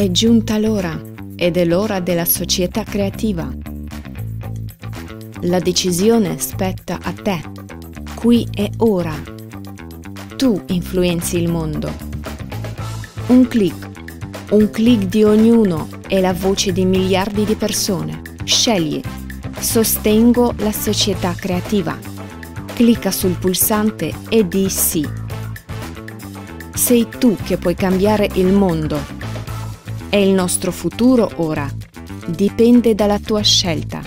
È giunta l'ora ed è l'ora della società creativa. La decisione spetta a te, qui e ora. Tu influenzi il mondo. Un clic, un clic di ognuno è la voce di miliardi di persone. Scegli. Sostengo la società creativa. Clicca sul pulsante e di sì. Sei tu che puoi cambiare il mondo. È il nostro futuro ora. Dipende dalla tua scelta.